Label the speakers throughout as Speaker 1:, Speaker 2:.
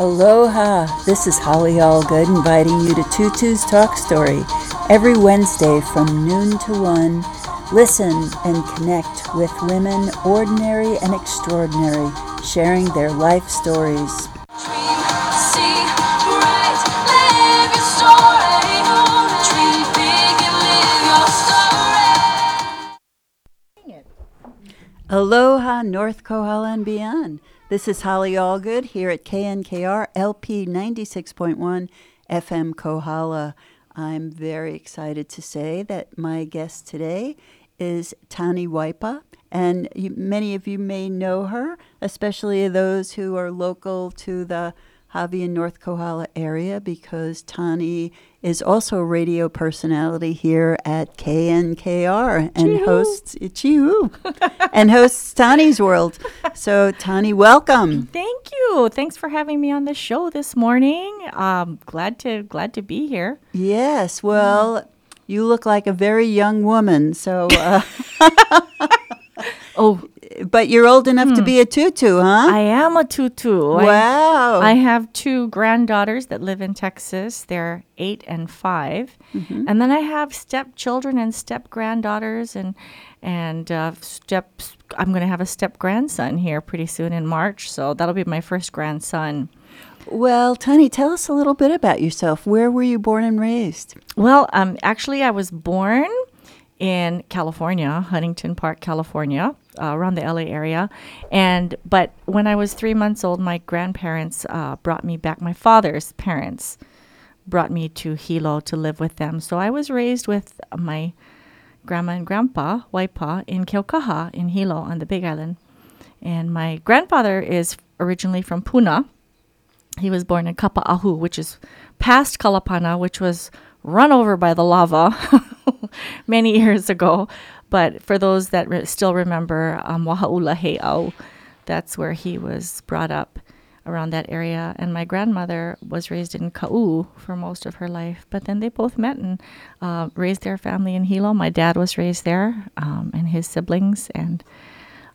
Speaker 1: Aloha! This is Holly Allgood inviting you to Tutu's Talk Story every Wednesday from noon to 1. Listen and connect with women, ordinary and extraordinary, sharing their life stories. Aloha, North Kohala and beyond. This is Holly Allgood here at KNKR LP 96.1 FM Kohala. I'm very excited to say that my guest today is Tani Waipa, and you, many of you may know her, especially those who are local to the Hawi and North Kohala area because Tani is also a radio personality here at KNKR and
Speaker 2: Chee-hoo.
Speaker 1: hosts Chee-hoo, and hosts Tani's World. So Tani, welcome.
Speaker 2: Thank you. Thanks for having me on the show this morning. Um, glad to glad to be here.
Speaker 1: Yes, well, you look like a very young woman, so uh,
Speaker 2: Oh,
Speaker 1: but you're old enough to be a tutu, huh?
Speaker 2: I am a tutu. I-
Speaker 1: wow.
Speaker 2: I have two granddaughters that live in Texas. They're eight and 5 and then I have stepchildren and step granddaughters, and and uh, step. I'm going to have a step grandson here pretty soon in March, so that'll be my first grandson.
Speaker 1: well, Tani, tell us a little bit about yourself. Where were you born and raised?
Speaker 2: Well, um, actually, I was born in California, Huntington Park, California, uh, around the LA area. And but when I was three months old, my grandparents uh, brought me back. My father's parents brought me to Hilo to live with them. So I was raised with my grandma and grandpa, Waipa, in Keaukaha in Hilo on the Big Island. And my grandfather is originally from Puna. He was born in Kapa'ahu, which is past Kalapana, which was run over by the lava many years ago. But for those that re- still remember um, Wahaula Heiau, that's where he was brought up around that area. And my grandmother was raised in Ka'u for most of her life. But then they both met and uh, raised their family in Hilo. My dad was raised there um, and his siblings. And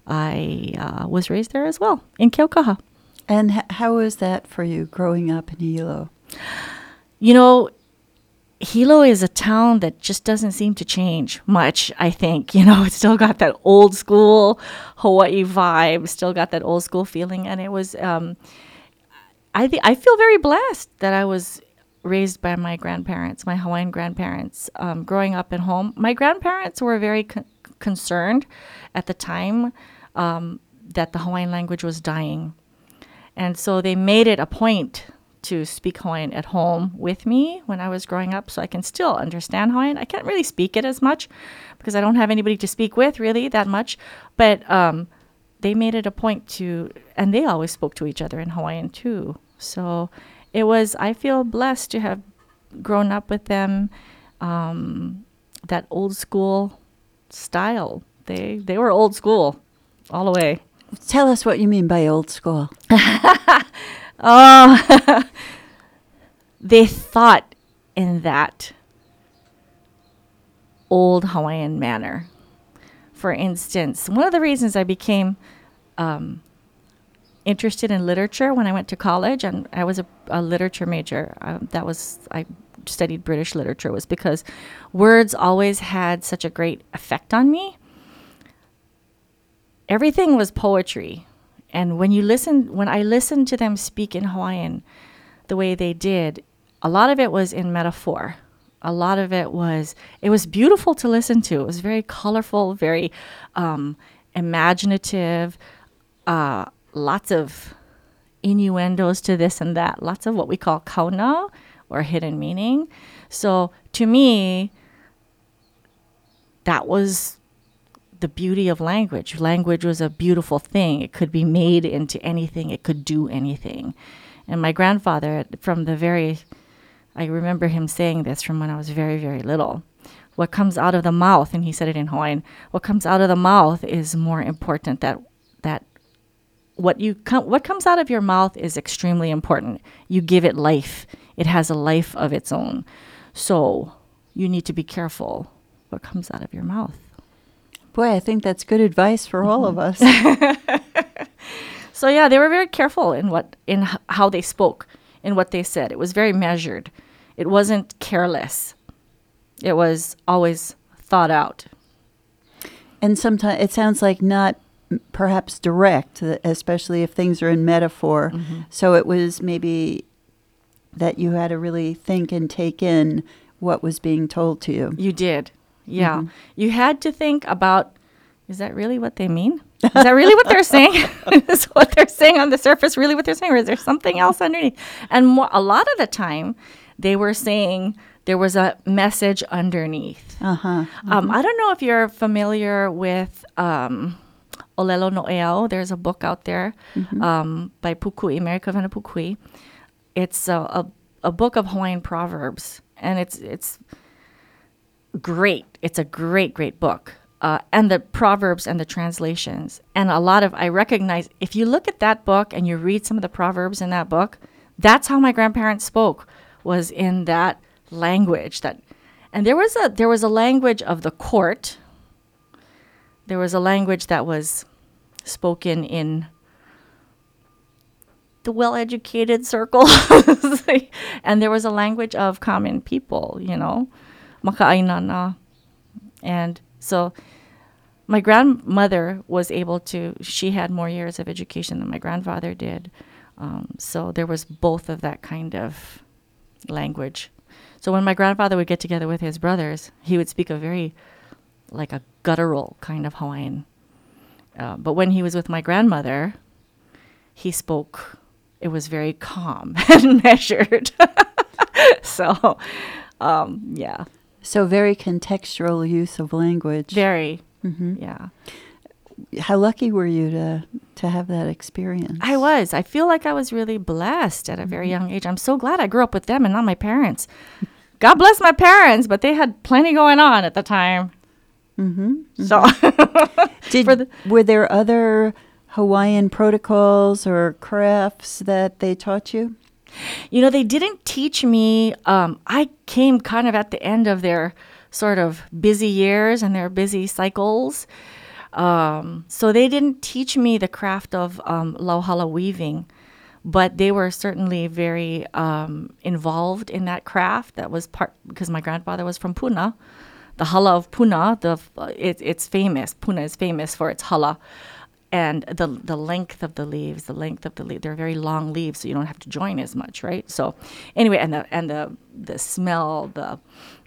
Speaker 2: I uh, was raised there as well in Keaukaha.
Speaker 1: And h- how was that for you growing up in Hilo?
Speaker 2: You know, Hilo is a town that just doesn't seem to change much, I think. You know, it's still got that old school Hawaii vibe, still got that old school feeling. And it was, um, I, th- I feel very blessed that I was raised by my grandparents, my Hawaiian grandparents, um, growing up at home. My grandparents were very con- concerned at the time um, that the Hawaiian language was dying. And so they made it a point to speak Hawaiian at home with me when I was growing up so I can still understand Hawaiian. I can't really speak it as much because I don't have anybody to speak with really that much. But um, they made it a point to, and they always spoke to each other in Hawaiian too. So it was, I feel blessed to have grown up with them, um, that old school style. They, they were old school all the way.
Speaker 1: Tell us what you mean by old school.
Speaker 2: Oh, they thought in that old Hawaiian manner. For instance, one of the reasons I became um, interested in literature when I went to college, and I was a, a literature major. Um, that was I studied British literature was because words always had such a great effect on me. Everything was poetry, and when you listen, when I listened to them speak in Hawaiian, the way they did, a lot of it was in metaphor. A lot of it was, it was beautiful to listen to. It was very colorful, very um, imaginative, uh, lots of innuendos to this and that, lots of what we call kaona or hidden meaning. So to me, that was the beauty of language. Language was a beautiful thing. It could be made into anything, it could do anything. And my grandfather, from the very, I remember him saying this from when I was very, very little. What comes out of the mouth, and he said it in Hawaiian, what comes out of the mouth is more important that that what you com- what comes out of your mouth is extremely important. You give it life. It has a life of its own. So you need to be careful what comes out of your mouth.
Speaker 1: Boy, I think that's good advice for all of us.
Speaker 2: So yeah, they were very careful in what in h- how they spoke, in what they said. It was very measured. It wasn't careless. It was always thought out.
Speaker 1: And sometimes it sounds like not perhaps direct, uh, especially if things are in metaphor.
Speaker 2: Mm-hmm.
Speaker 1: So it was maybe that you had to really think and take in what was being told to you.
Speaker 2: You did. Yeah. You had to think about is that really what they mean? Is that really what they're saying? is what they're saying on the surface really what they're saying? Or is there something else underneath? And mo- a lot of the time, they were saying there was a message underneath.
Speaker 1: Uh huh.
Speaker 2: Um, I don't know if you're familiar with um, Olelo No'eau. There's a book out there um, by Pukui, America Pukui. It's a, a, a book of Hawaiian proverbs, and it's it's great. It's a great, great book. Uh, and the proverbs and the translations. And a lot of, I recognize, if you look at that book and you read some of the proverbs in that book, that's how my grandparents spoke, was in that language. That, and there was a there was a language of the court. There was a language that was spoken in the well-educated circles, and there was a language of common people. You know, makaainana, and so my grandmother was able to she had more years of education than my grandfather did. Um, so there was both of that kind of language. So when my grandfather would get together with his brothers he would speak a very like a guttural kind of hawaiian. Uh, but when he was with my grandmother he spoke it was very calm and measured. So um, yeah
Speaker 1: So very contextual use of language.
Speaker 2: very
Speaker 1: Mm-hmm.
Speaker 2: yeah
Speaker 1: How lucky were you to to have that experience?
Speaker 2: I was. I feel like I was really blessed at a very young age. I'm so glad I grew up with them and not my parents. God bless my parents, but they had plenty going on at the time.
Speaker 1: Mm-hmm.
Speaker 2: So
Speaker 1: Did
Speaker 2: the-
Speaker 1: were there other Hawaiian protocols or crafts that they taught you?
Speaker 2: You know, they didn't teach me. Um, I came kind of at the end of their sort of busy years and their busy cycles. Um, so they didn't teach me the craft of um, lauhala weaving, but they were certainly very um, involved in that craft. That was part because my grandfather was from Puna. The hala of Puna, the it, it's famous. Puna is famous for its hala and the the length of the leaves, the length of the they're very long leaves, so you don't have to join as much, right? So, anyway, and the and the the smell the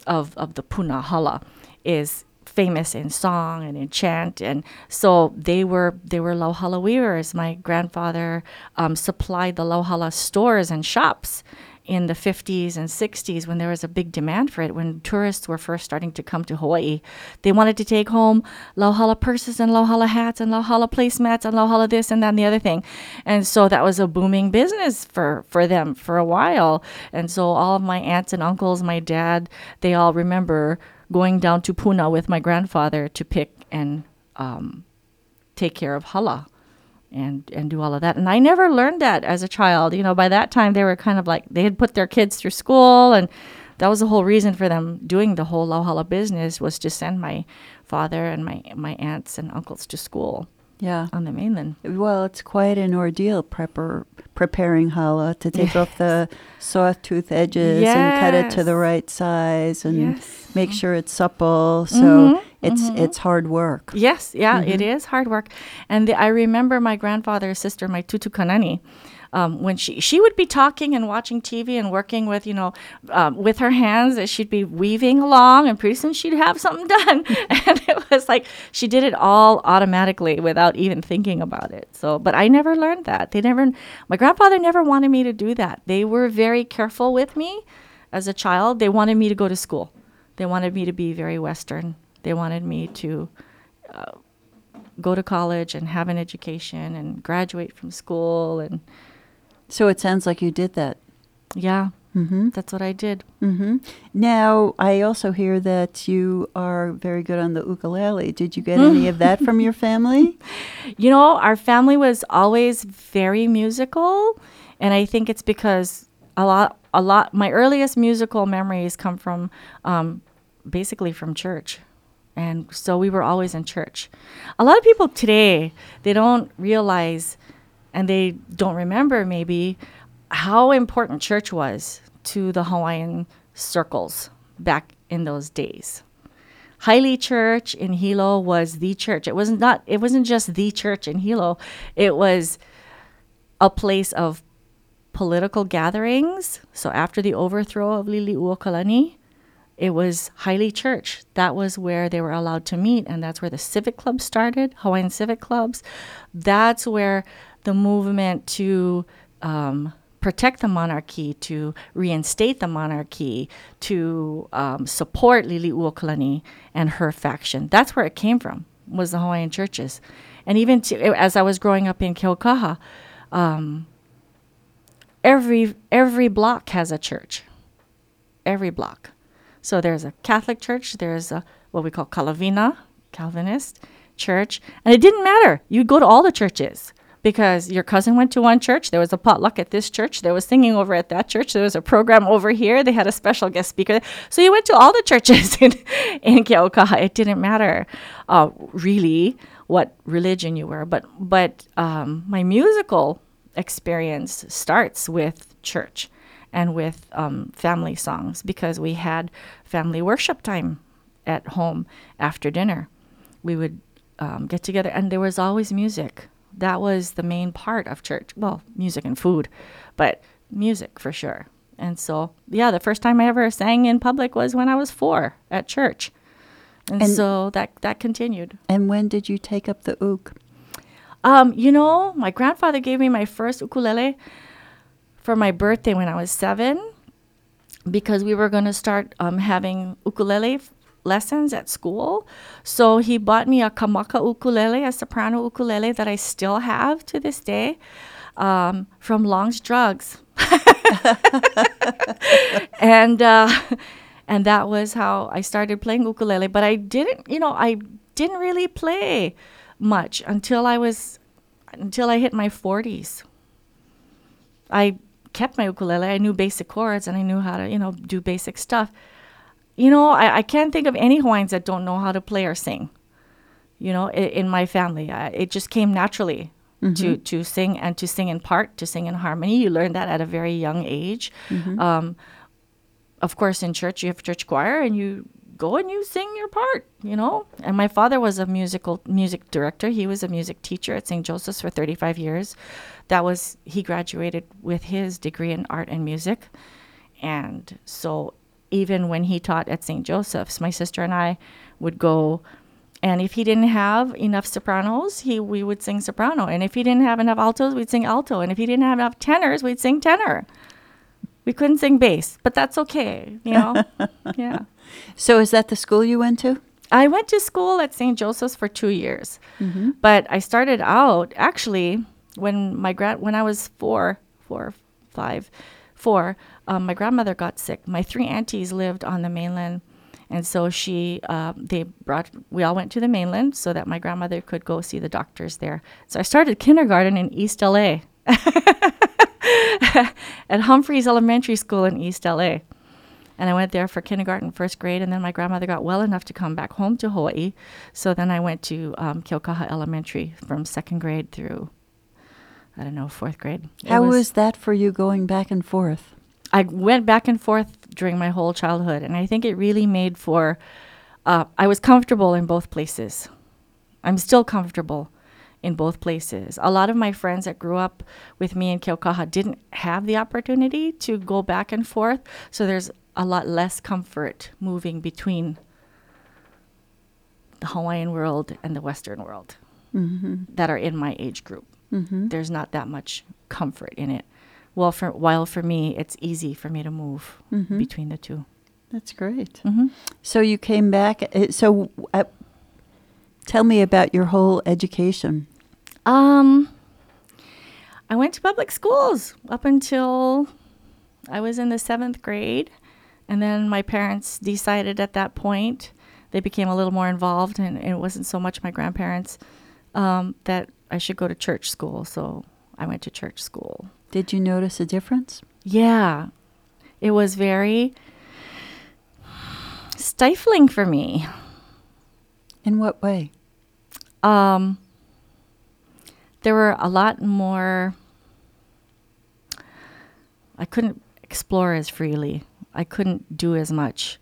Speaker 2: of of the puna hala is famous in song and in chant, and so they were they were lauhala weavers. My grandfather um, supplied the lauhala stores and shops in the 50s and 60s when there was a big demand for it when tourists were first starting to come to Hawaii. They wanted to take home lauhala purses and lauhala hats and lauhala placemats and lauhala this and that the other thing. And so that was a booming business for for them for a while. And so all of my aunts and uncles my dad they all remember going down to Puna with my grandfather to pick and um, take care of hala and and do all of that. And I never learned that as a child. You know, by that time they were kind of like they had put their kids through school, and that was the whole reason for them doing the whole lauhala business was to send my father and my my aunts and uncles to school
Speaker 1: Yeah.
Speaker 2: on the mainland.
Speaker 1: Well, it's quite an ordeal prepar- preparing hala to take off the soft tooth edges and cut it to the right size and
Speaker 2: Yes.
Speaker 1: make sure it's supple. So
Speaker 2: Mhm,
Speaker 1: it's
Speaker 2: mhm.
Speaker 1: it's hard work.
Speaker 2: Yes, yeah, it is hard work. And the, I remember my grandfather's sister, my tutu kanani, um, when she she would be talking and watching TV and working with you know um, with her hands, as she'd be weaving along, and pretty soon she'd have something done. and it was like she did it all automatically without even thinking about it. So, but I never learned that. They never. My grandfather never wanted me to do that. They were very careful with me as a child. They wanted me to go to school. They wanted me to be very Western. They wanted me to go to college and have an education and graduate from school and
Speaker 1: So it sounds like you did that.
Speaker 2: yeah
Speaker 1: hmm
Speaker 2: that's what i did
Speaker 1: hmm Now, I also hear that you are very good on the ukulele. Did you get any of that from your family?
Speaker 2: you know our family was always very musical and i think it's because a lot a lot my earliest musical memories come from um, basically from church and so we were always in church a lot of people today they don't realize and they don't remember maybe how important church was to the Hawaiian circles back in those days. Haili Church in Hilo was the church. It was not it wasn't just the church in Hilo. It was a place of political gatherings. So after the overthrow of Liliuokalani, it was Haili Church. That was where they were allowed to meet, and that's where the civic clubs started, Hawaiian civic clubs. That's where the movement to um, protect the monarchy, to reinstate the monarchy, to um, support Liliuokalani and her faction. That's where it came from, was the Hawaiian churches. And even to, as I was growing up in Keaukaha, um, every every block has a church. Every block. So there's a Catholic church, there's a what we call Kalavina, Calvinist church, and it didn't matter. You'd go to all the churches because your cousin went to one church, there was a potluck at this church, there was singing over at that church, there was a program over here, they had a special guest speaker. So you went to all the churches in, in Keaukaha. It didn't matter uh, really what religion you were, but but um, my musical experience starts with church and with um, family songs because we had family worship time at home after dinner. We would um, get together, and there was always music. That was the main part of church. Well, music and food, but music for sure. And so, yeah, the first time I ever sang in public was when I was four at church. And,
Speaker 1: And-
Speaker 2: so that, that continued.
Speaker 1: And when did you take up the uke?
Speaker 2: Um, you know, my grandfather gave me my first ukulele for my birthday when I was seven because we were going to start um, having ukulele f- lessons at school. So he bought me a kamaka ukulele, a soprano ukulele that I still have to this day um, from Long's Drugs. and uh, and that was how I started playing ukulele. But I didn't, you know, I didn't really play much until I was until I hit my forties. I kept my ukulele. I knew basic chords and I knew how to, you know, do basic stuff. You know, I, I can't think of any Hawaiians that don't know how to play or sing. You know, in, in my family, I, it just came naturally to to sing and to sing in part, to sing in harmony. You learn that at a very young age. Um, of course, in church you have church choir, and you go and you sing your part. You know. And my father was a musical music director. He was a music teacher at St. Joseph's for 35 years. That was he graduated with his degree in art and music, and so even when he taught at St. Joseph's, my sister and I would go. And if he didn't have enough sopranos, he we would sing soprano. And if he didn't have enough altos, we'd sing alto. And if he didn't have enough tenors, we'd sing tenor. We couldn't sing bass, but that's okay, you know. yeah.
Speaker 1: So is that the school you went to?
Speaker 2: I went to school at St. Joseph's for two years, but I started out actually when my grand when I was four, four, five, four. Um, my grandmother got sick. My three aunties lived on the mainland, and so she uh, they brought we all went to the mainland so that my grandmother could go see the doctors there. So I started kindergarten in East LA at Humphreys Elementary School in East LA. And I went there for kindergarten, first grade, and then my grandmother got well enough to come back home to Hawaii. So then I went to um, Elementary from second grade through, I don't know, fourth grade. It
Speaker 1: How was, that for you going back and forth?
Speaker 2: I went back and forth during my whole childhood, and I think it really made for. Uh, I was comfortable in both places. I'm still comfortable in both places. A lot of my friends that grew up with me in Keaukaha didn't have the opportunity to go back and forth, so there's a lot less comfort moving between the Hawaiian world and the Western world that are in my age group. There's not that much comfort in it. Well, for while for me, it's easy for me to move between the two.
Speaker 1: That's great.
Speaker 2: Mm-hmm.
Speaker 1: So you came back. uh, So uh, tell me about your whole education.
Speaker 2: Um, I went to public schools up until I was in the seventh grade, and then my parents decided at that point they became a little more involved, and, and it wasn't so much my grandparents um, that I should go to church school. So I went to church school.
Speaker 1: Did you notice a difference?
Speaker 2: Yeah, it was very stifling for me.
Speaker 1: In what way?
Speaker 2: um, there were a lot more. I couldn't explore as freely. I couldn't do as much.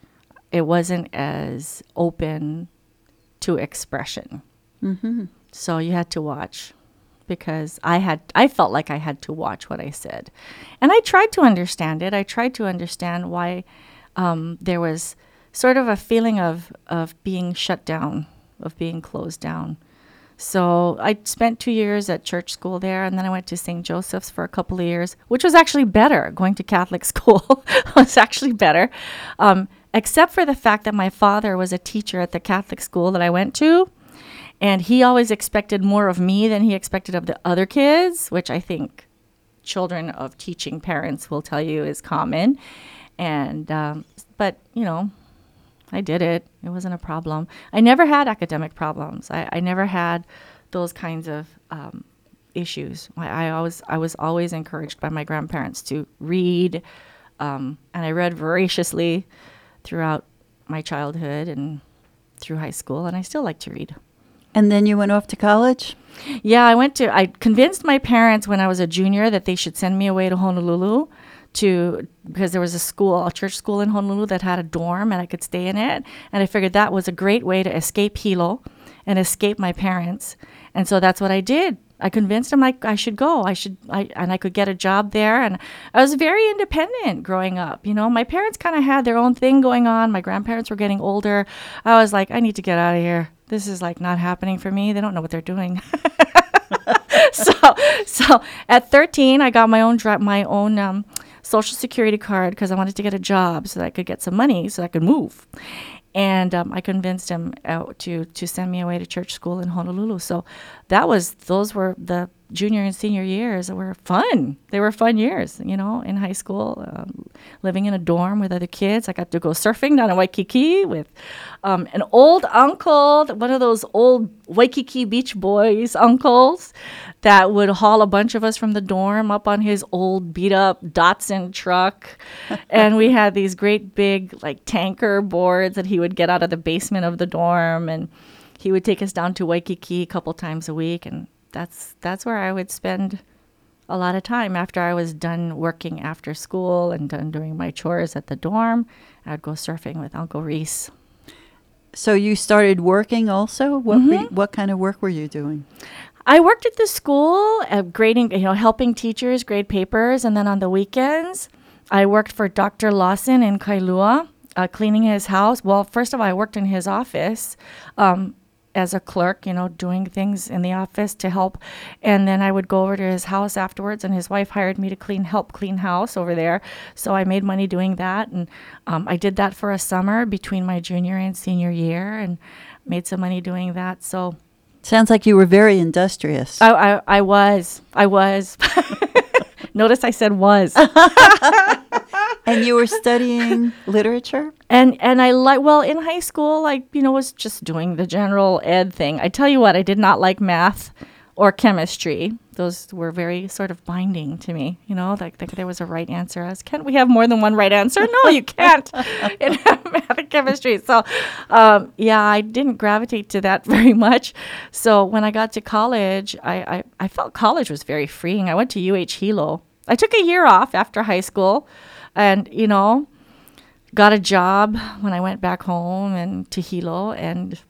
Speaker 2: It wasn't as open to expression.
Speaker 1: Mm-hmm.
Speaker 2: So you had to watch because I had I felt like I had to watch what I said. And I tried to understand it. I tried to understand why um, there was sort of a feeling of of being shut down, of being closed down. So I spent two years at church school there, and then I went to St. Joseph's for a couple of years, which was actually better. Going to Catholic school was actually better, um, except for the fact that my father was a teacher at the Catholic school that I went to, and he always expected more of me than he expected of the other kids, which I think children of teaching parents will tell you is common. And um, but you know, I did it. It wasn't a problem. I never had academic problems. I, I never had those kinds of um, issues. I, I always I was always encouraged by my grandparents to read, um, and I read voraciously throughout my childhood and through high school, and I still like to read.
Speaker 1: And then you went off to college?
Speaker 2: Yeah, I went to. I convinced my parents when I was a junior that they should send me away to Honolulu to because there was a school, a church school in Honolulu that had a dorm and I could stay in it. And I figured that was a great way to escape Hilo and escape my parents. And so that's what I did. I convinced them like I should go. I should I and I could get a job there and I was very independent growing up. You know, my parents kind of had their own thing going on. My grandparents were getting older. I was like I need to get out of here. This is like not happening for me. They don't know what they're doing. so so at 13 I got my own dri- my own um, social security card because I wanted to get a job so that I could get some money so I could move. And um, I convinced him uh, to to send me away to church school in Honolulu. So that was those were the junior and senior years were fun. They were fun years, you know, in high school, um, living in a dorm with other kids. I got to go surfing down in Waikiki with um, an old uncle, one of those old Waikiki Beach Boys uncles that would haul a bunch of us from the dorm up on his old beat up Datsun truck. and we had these great big like tanker boards that he would get out of the basement of the dorm and he would take us down to Waikiki a couple times a week and that's that's where I would spend a lot of time after I was done working after school and done doing my chores at the dorm. I'd go surfing with Uncle Reese.
Speaker 1: So you started working also? What you, what kind of work were you doing?
Speaker 2: I worked at the school, uh, grading, you know, helping teachers grade papers, and then on the weekends, I worked for Dr. Lawson in Kailua, uh, cleaning his house. Well, first of all, I worked in his office. Um, as a clerk, you know, doing things in the office to help. And then I would go over to his house afterwards, and his wife hired me to clean, help clean house over there. So I made money doing that. And um, I did that for a summer between my junior and senior year and made some money doing that. So
Speaker 1: Sounds like you were very industrious.
Speaker 2: I, I, I was, I was. Notice I said was.
Speaker 1: and you were studying literature?
Speaker 2: and and I like well in high school I you know was just doing the general ed thing. I tell you what, I did not like math or chemistry. Those were very sort of binding to me. You know, like, like there was a right answer. I was, can't we have more than one right answer? No, you can't in math and chemistry. So, um, yeah, I didn't gravitate to that very much. So when I got to college, I, I, I felt college was very freeing. I went to UH Hilo. I took a year off after high school, and you know, got a job when I went back home and to Hilo and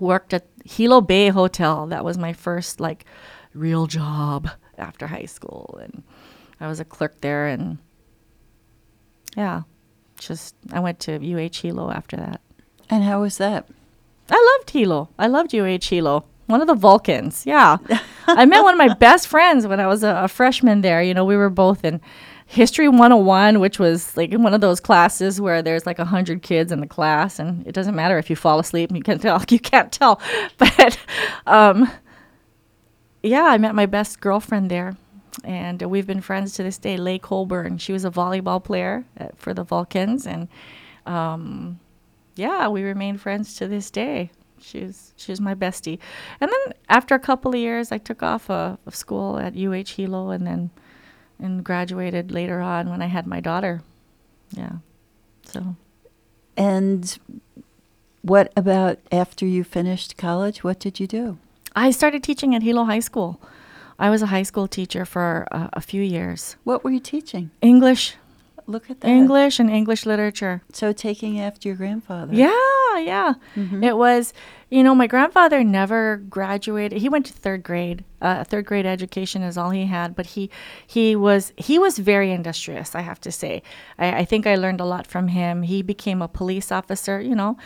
Speaker 2: worked at Hilo Bay Hotel. That was my first like real job after high school and I was a clerk there and yeah, just I went to UH Hilo after that.
Speaker 1: And how was that?
Speaker 2: I loved Hilo. I loved UH Hilo. One of the Vulcans. Yeah. I met one of my best friends when I was a, a freshman there. You know, we were both in History 101, which was like one of those classes where there's like 100 kids in the class and it doesn't matter if you fall asleep you can't tell. You can't tell. But um, yeah, I met my best girlfriend there. And we've been friends to this day. Leigh Colburn. She was a volleyball player uh, for the Vulcans. And um, yeah, we remain friends to this day. she's was, she was my bestie. And then after a couple of years, I took off uh, of school at UH Hilo and then and graduated later on when I had my daughter. Yeah. So
Speaker 1: And what about after you finished college? What did you do?
Speaker 2: I started teaching at Hilo High School. I was a high school teacher for uh, a few years.
Speaker 1: What were you teaching?
Speaker 2: English,
Speaker 1: Look at that.
Speaker 2: English, and English literature.
Speaker 1: So taking after your grandfather.
Speaker 2: Yeah, yeah. It was, you know, my grandfather never graduated. He went to third grade. Uh, third grade education is all he had, but he he was he was very industrious. I have to say. I, I think I learned a lot from him. He became a police officer. You know,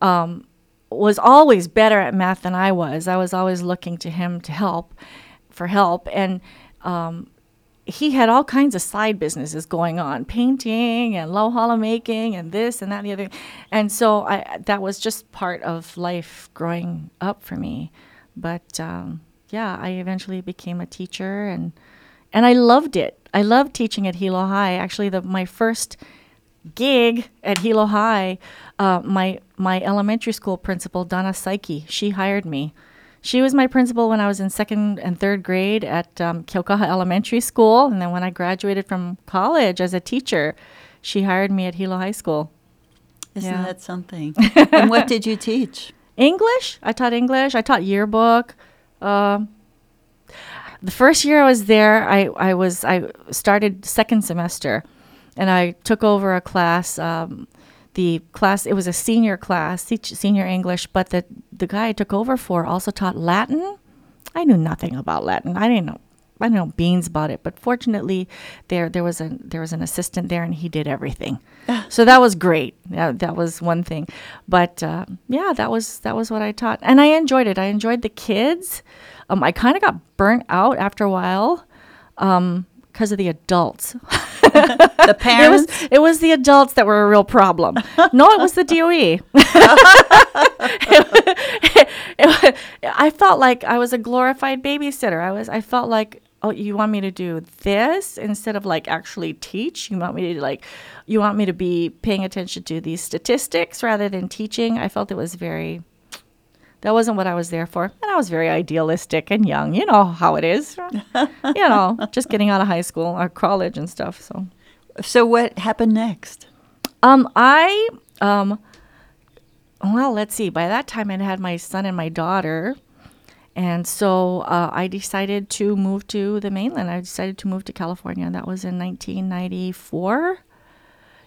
Speaker 2: um, was always better at math than I was. I was always looking to him to help, for help, and um, he had all kinds of side businesses going on, painting and hala making and this and that and the other. And so I that was just part of life growing up for me. But um, yeah, I eventually became a teacher and and I loved it. I loved teaching at Hilo High. Actually, the my first gig at Hilo High, uh, my my elementary school principal Donna Saiki, she hired me. She was my principal when I was in second and third grade at um, Keaukaha Elementary School, and then when I graduated from college as a teacher, she hired me at Hilo High School.
Speaker 1: Isn't
Speaker 2: Yeah.
Speaker 1: that something? and what did you teach?
Speaker 2: English. I taught English. I taught yearbook. Um, the first year I was there, I, I was I started second semester, and I took over a class. Um, the class it was a senior class, teach- senior English, but the the guy I took over for also taught Latin. I knew nothing about Latin. I didn't know. I didn't know beans about it, but fortunately, there there was a there was an assistant there, and he did everything. so that was great. That, that was one thing, but uh, yeah, that was that was what I taught, and I enjoyed it. I enjoyed the kids. Um, I kind of got burnt out after a while because of the adults.
Speaker 1: The
Speaker 2: It was
Speaker 1: parents?
Speaker 2: it was the adults that were a real problem. no, it was the DOE. It- I felt like I was a glorified babysitter. I was. I felt like, oh, you want me to do this instead of like actually teach. You want me to like, you want me to be paying attention to these statistics rather than teaching. I felt it was very. That wasn't what I was there for, and I was very idealistic and young. You know how it is. you know, just getting out of high school or college and stuff. So.
Speaker 1: so what happened next?
Speaker 2: Um, I um, well, let's see. By that time, I'd had my son and my daughter, and so uh, I decided to move to the mainland. I decided to move to California. That was in 1994.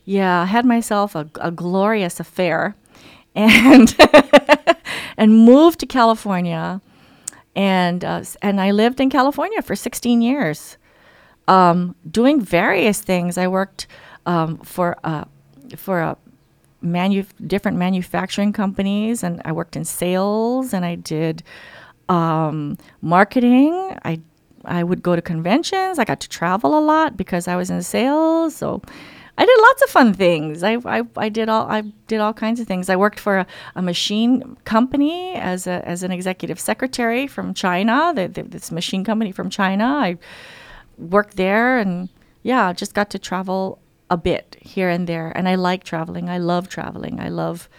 Speaker 2: Yeah, I had myself a, a glorious affair, and and moved to California, and uh, and I lived in California for 16 years um, doing various things. I worked um, for uh, for a manu- different manufacturing companies, and I worked in sales, and I did um, marketing. I I would go to conventions. I got to travel a lot because I was in sales. So I did lots of fun things. I, I, I did all I did all kinds of things. I worked for a, a machine company as a, as an executive secretary from China. The, the, this machine company from China. I worked there and yeah, just got to travel a bit here and there. And I like traveling. I love traveling. I love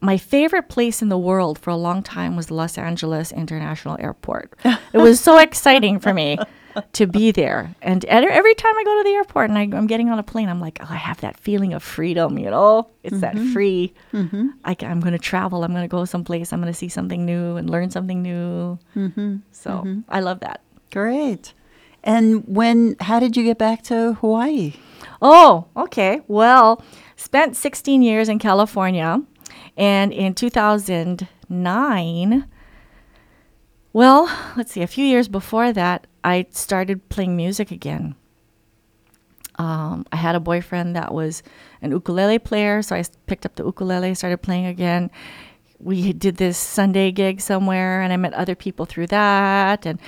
Speaker 2: my favorite place in the world for a long time was Los Angeles International Airport. it was so exciting for me to be there. And every time I go to the airport and I, I'm getting on a plane, I'm like, oh, I have that feeling of freedom, you know? It's that mm-hmm. free. Mm-hmm. I, am going to travel. I'm going to go someplace. I'm going to see something new and learn something new. Mm-hmm. So I love that.
Speaker 1: Great. And when? How did you get back to Hawaii?
Speaker 2: Oh, okay. Well, spent 16 years in California. And in 2009, well, let's see, a few years before that, I started playing music again. Um, I had a boyfriend that was an ukulele player, so I picked up the ukulele, started playing again. We did this Sunday gig somewhere, and I met other people through that. And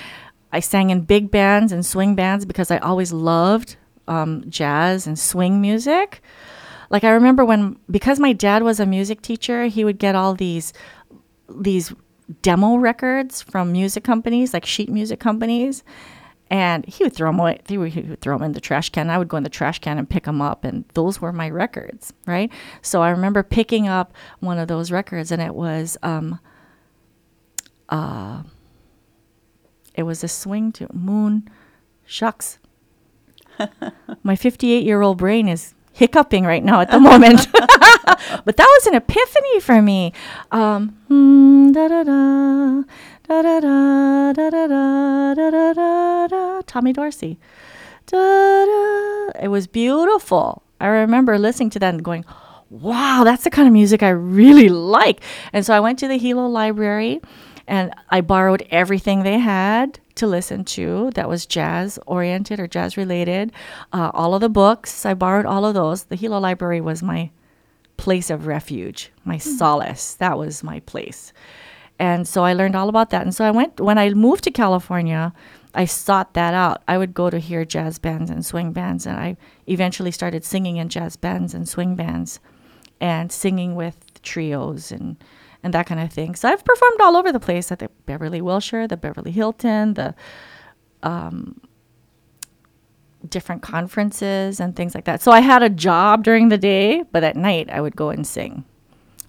Speaker 2: I sang in big bands and swing bands because I always loved um, jazz and swing music. Like I remember when, because my dad was a music teacher, he would get all these these demo records from music companies, like sheet music companies, and he would throw them away. He would, he would throw them in the trash can. I would go in the trash can and pick them up, and those were my records, right? So I remember picking up one of those records, and it was um, uh, it was a swing to Moon. Shucks, my 58 year old brain is hiccuping right now at the moment. but that was an epiphany for me. Um, Tommy Dorsey. It was beautiful. I remember listening to that and going, wow, that's the kind of music I really like. And so I went to the Hilo Library and I borrowed everything they had to listen to that was jazz oriented or jazz related. Uh, all of the books, I borrowed all of those. The Hilo Library was my place of refuge, my solace. That was my place. And so I learned all about that. And so I went, when I moved to California, I sought that out. I would go to hear jazz bands and swing bands, and I eventually started singing in jazz bands and swing bands and singing with trios and, and that kind of thing. So I've performed all over the place at the Beverly Wilshire, the Beverly Hilton, the um, different conferences and things like that. So I had a job during the day, but at night I would go and sing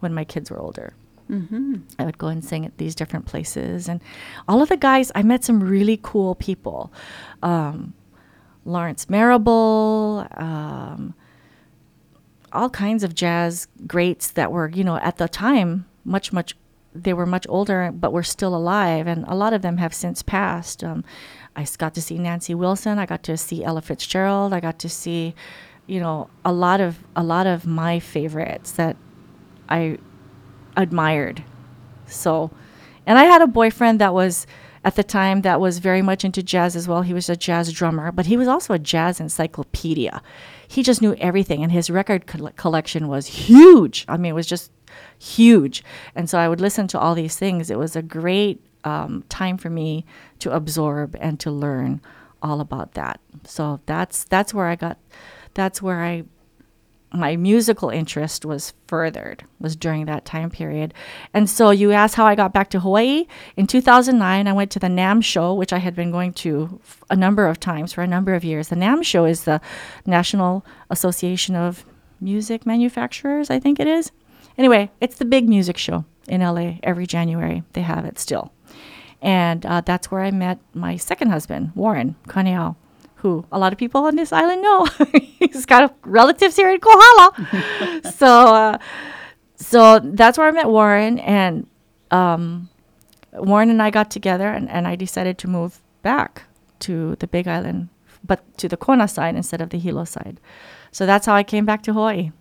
Speaker 2: when my kids were older. Mm-hmm. I would go and sing at these different places. And all of the guys, I met some really cool people. Um, Lawrence Marable, um, all kinds of jazz greats that were, you know, at the time, much, much, they were much older, but were still alive. And a lot of them have since passed. Um, I got to see Nancy Wilson. I got to see Ella Fitzgerald. I got to see, you know, a lot of a lot of my favorites that I admired. So, and I had a boyfriend that was at the time that was very much into jazz as well. He was a jazz drummer, but he was also a jazz encyclopedia. He just knew everything, and his record coll- collection was huge. I mean, it was just huge. And so I would listen to all these things. It was a great um, time for me to absorb and to learn all about that. So that's that's where I got. That's where I my musical interest was furthered was during that time period and so you asked how i got back to hawaii in 2009 i went to the NAMM show which i had been going to f- a number of times for a number of years the NAMM show is the national association of music manufacturers i think it is anyway it's the big music show in la every january they have it still and uh, that's where i met my second husband warren Kaneau, who a lot of people on this island know. He's got relatives here in Kohala. so, uh, so that's where I met Warren, and um, Warren and I got together, and, and I decided to move back to the Big Island, but to the Kona side instead of the Hilo side. So that's how I came back to Hawaii.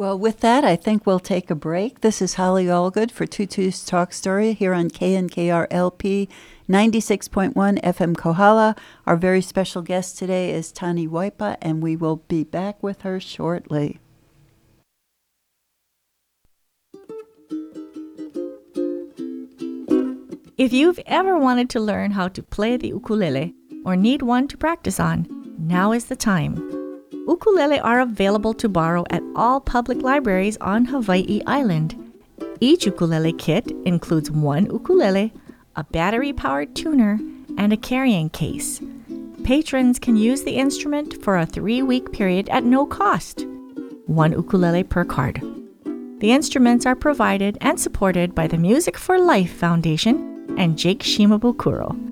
Speaker 1: Well, with that, I think we'll take a break. This is Holly Allgood for Tutu's Talk Story here on KNKR LP 96.1 FM Kohala. Our very special guest today is Tani Waipa, and we will be back with her shortly.
Speaker 2: If you've ever wanted to learn how to play the ukulele or need one to practice on, now is the time. Ukulele are available to borrow at all public libraries on Hawaii Island. Each ukulele kit includes one ukulele, a battery powered tuner, and a carrying case. Patrons can use the instrument for a three week period at no cost. One ukulele per card. The instruments are provided and supported by the Music for Life Foundation and Jake Shimabukuro.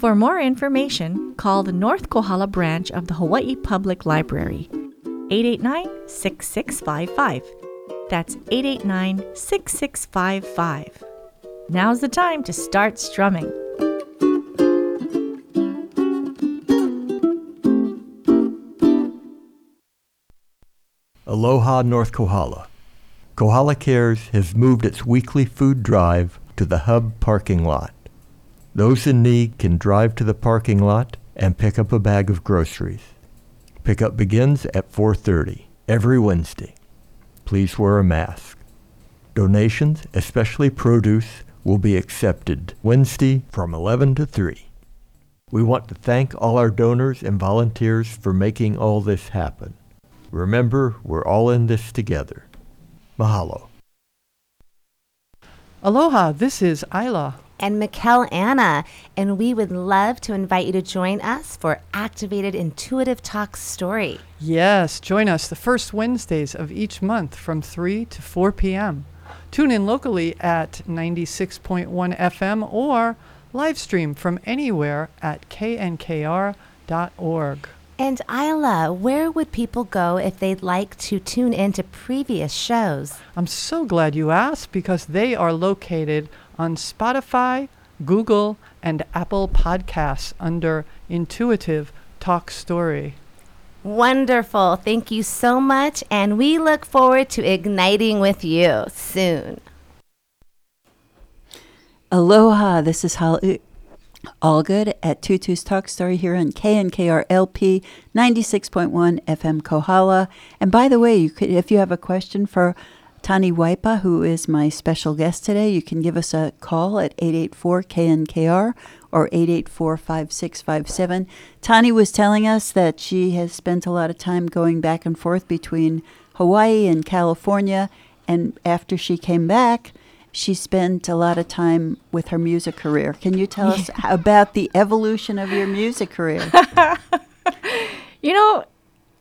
Speaker 2: For more information, call the North Kohala branch of the Hawaii Public Library, 889 6655. That's 889 6655. Now's the time to start strumming.
Speaker 3: Aloha, North Kohala. Kohala Cares has moved its weekly food drive to the hub parking lot. Those in need can drive to the parking lot and pick up a bag of groceries. Pickup begins at 4:30 every Wednesday. Please wear a mask. Donations, especially produce, will be accepted Wednesday from 11 to 3. We want to thank all our donors and volunteers for making all this happen. Remember, we're all in this together. Mahalo.
Speaker 4: Aloha, this is Isla.
Speaker 5: And Mikkel Anna, and we would love to invite you to join us for Activated Intuitive Talk Story.
Speaker 4: Yes, join us the first Wednesdays of each month from 3 to 4 p.m. Tune in locally at 96.1 FM or live stream from anywhere at knkr.org.
Speaker 5: And Isla, where would people go if they'd like to tune into previous shows?
Speaker 4: I'm so glad you asked because they are located on Spotify, Google, and Apple Podcasts under Intuitive Talk Story.
Speaker 5: Wonderful. Thank you so much. And we look forward to igniting with you soon.
Speaker 1: Aloha, this is Holly Allgood at Tutu's Talk Story here on KNKR LP 96.1 FM Kohala. And by the way, you could, if you have a question for Tani Waipa, who is my special guest today, you can give us a call at 884 KNKR or 884 5657. Tani was telling us that she has spent a lot of time going back and forth between Hawaii and California. And after she came back, she spent a lot of time with her music career. Can you tell us about the evolution of your music career?
Speaker 2: You know,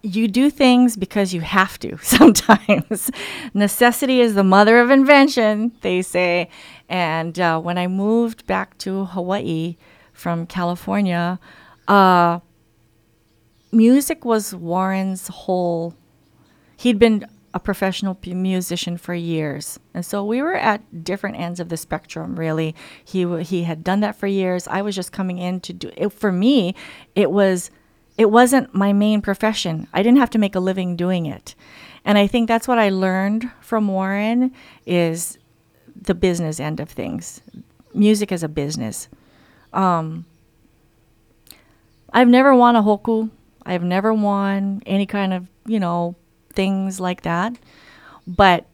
Speaker 2: you do things because you have to sometimes. Necessity is the mother of invention, they say. And uh, when I moved back to Hawaii from California, uh, music was Warren's whole. He'd been a professional p- musician for years, and so we were at different ends of the spectrum. Really, he w- he had done that for years. I was just coming in to do it. For me, it was it wasn't my main profession. I didn't have to make a living doing it. And I think that's what I learned from Warren is the business end of things. Music is a business. Um, I've never won a hoku. I've never won any kind of, you know, things like that. But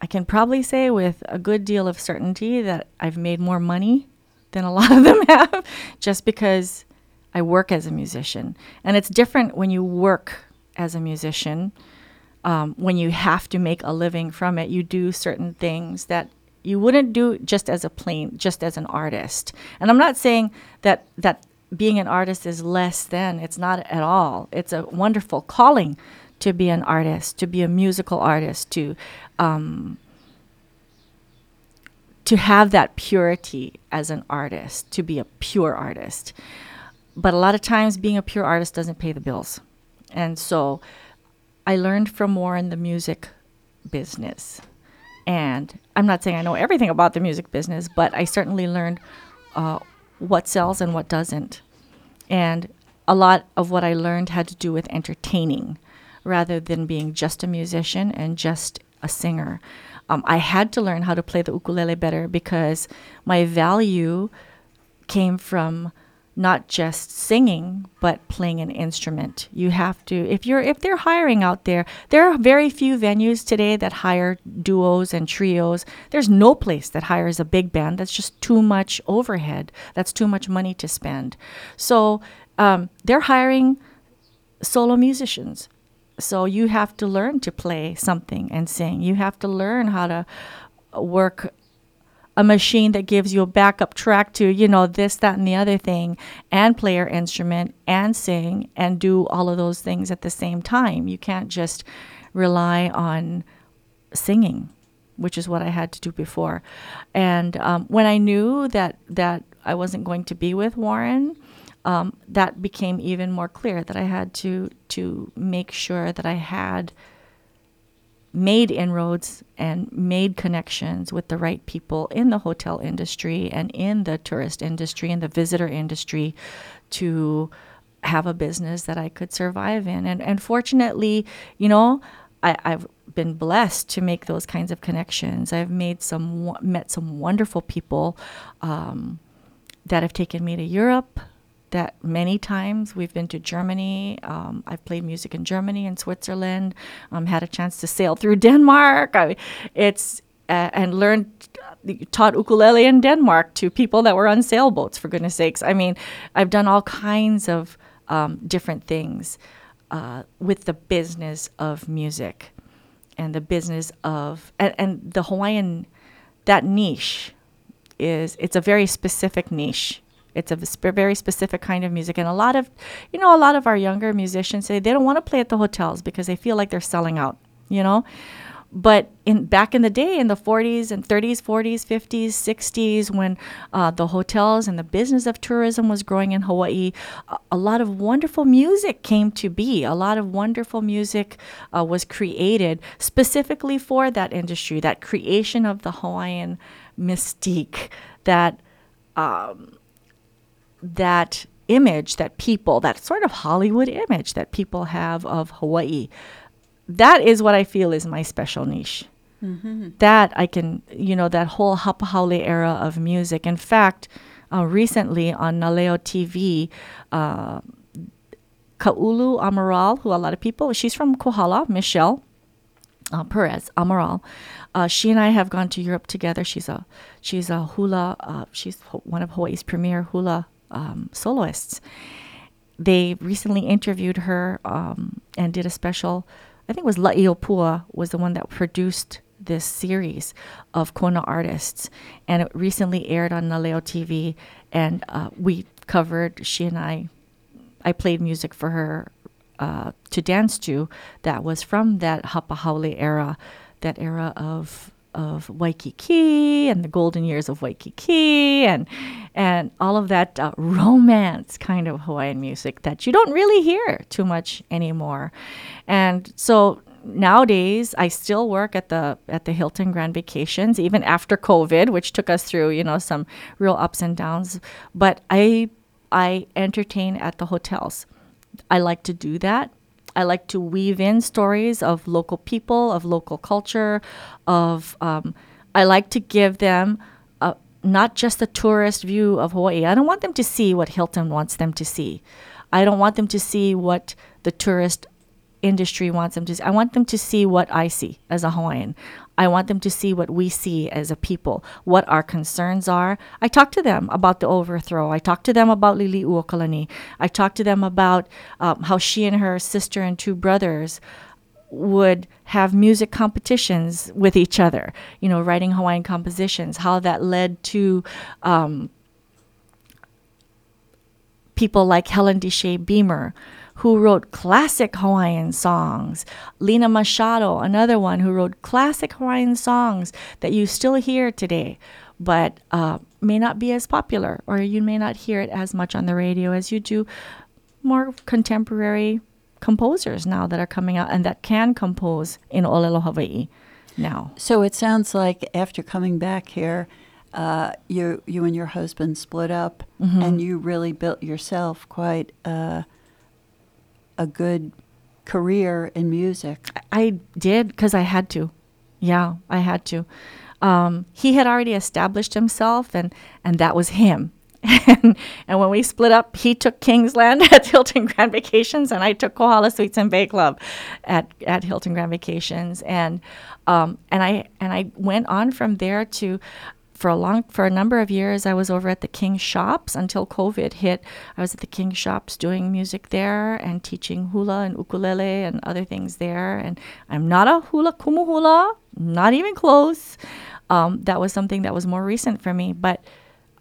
Speaker 2: I can probably say with a good deal of certainty that I've made more money than a lot of them have just because I work as a musician. And it's different when you work as a musician. Um, when you have to make a living from it, you do certain things that you wouldn't do just as a plain, just as an artist. And I'm not saying that that being an artist is less than. It's not at all. It's a wonderful calling to be an artist, to be a musical artist, to um, to have that purity as an artist, to be a pure artist. But a lot of times, being a pure artist doesn't pay the bills, and so I learned from Warren the music business. And I'm not saying I know everything about the music business, but I certainly learned uh, what sells and what doesn't. And a lot of what I learned had to do with entertaining rather than being just a musician and just a singer. Um, I had to learn how to play the ukulele better because my value came from not just singing but playing an instrument. You have to if you're if they're hiring out there there are very few venues today that hire duos and trios. There's no place that hires a big band. That's just too much overhead. That's too much money to spend. So um, they're hiring solo musicians. So you have to learn to play something and sing. You have to learn how to work a machine that gives you a backup track to, you know, this, that, and the other thing, and play your instrument and sing and do all of those things at the same time. You can't just rely on singing, which is what I had to do before. And um, when I knew that that I wasn't going to be with Warren, um, that became even more clear that I had to to make sure that I had made inroads and made connections with the right people in the hotel industry and in the tourist industry and the visitor industry to have a business that I could survive in. And, and fortunately, you know, I, I've been blessed to make those kinds of connections. I've made some, met some wonderful people um, that have taken me to Europe, that many times we've been to Germany. Um, I've played music in Germany and Switzerland. Um, had a chance to sail through Denmark. I, it's uh, and learned taught ukulele in Denmark to people that were on sailboats. For goodness sakes, I mean, I've done all kinds of um, different things uh, with the business of music and the business of and, and the Hawaiian that niche is it's a very specific niche it's a sp- very specific kind of music, and a lot of, you know, a lot of our younger musicians say they don't want to play at the hotels because they feel like they're selling out. You know, but in back in the day, in the 40s and 30s, 40s, 50s, 60s, when uh, the hotels and the business of tourism was growing in Hawaii, a, a lot of wonderful music came to be. A lot of wonderful music uh, was created specifically for that industry, that creation of the Hawaiian mystique that um, that image that people, that sort of Hollywood image that people have of Hawaii. That is what I feel is my special niche. That I can, you know, that whole Hapahaole era of music. In fact, uh, recently on Naleo TV, uh, Kaulu Amaral, who a lot of people, she's from Kohala, Michelle uh, Perez Amaral. Uh, she and I have gone to Europe together. She's a she's a hula. Uh, she's ho- one of Hawaii's premier hula um, soloists. They recently interviewed her um, and did a special. I think it was La'iopua was the one that produced this series of Kona artists, and it recently aired on Naleo TV. And uh, we covered she and I I played music for her uh, to dance to that was from that Hapahaole era, that era of of Waikiki and the golden years of Waikiki and and all of that uh, romance kind of Hawaiian music that you don't really hear too much anymore. And so nowadays I still work at the at the Hilton Grand Vacations even after COVID, which took us through, you know, some real ups and downs, but I I entertain at the hotels. I like to do that. I like to weave in stories of local people, of local culture, of um, I like to give them a, not just a tourist view of Hawaii. I don't want them to see what Hilton wants them to see. I don't want them to see what the tourist industry wants them to see. I want them to see what I see as a Hawaiian. I want them to see what we see as a people, what our concerns are. I talk to them about the overthrow. I talk to them about Liliuokalani. I talk to them about um, how she and her sister and two brothers would have music competitions with each other, you know, writing Hawaiian compositions, how that led to um, people like Helen Desha Beamer, who wrote classic Hawaiian songs. Lena Machado, another one who wrote classic Hawaiian songs that you still hear today, but uh, may not be as popular, or you may not hear it as much on the radio as you do more contemporary composers now that are coming out and that can compose in Olelo, Hawaii now.
Speaker 1: So it sounds like after coming back here, uh, you you and your husband split up,
Speaker 2: Mm-hmm.
Speaker 1: and you really built yourself quite uh, a good career in music.
Speaker 2: I did because I had to. Yeah, I had to. Um, he had already established himself, and and that was him. and, and when we split up, he took Kingsland at Hilton Grand Vacations, and I took Kohala Suites and Bay Club at, at Hilton Grand Vacations, and um, and I and I went on from there to for a long for a number of years I was over at the King Shops until COVID hit. I was at the King Shops doing music there and teaching hula and ukulele and other things there. And I'm not a hula kumu hula, not even close. Um, that was something that was more recent for me, but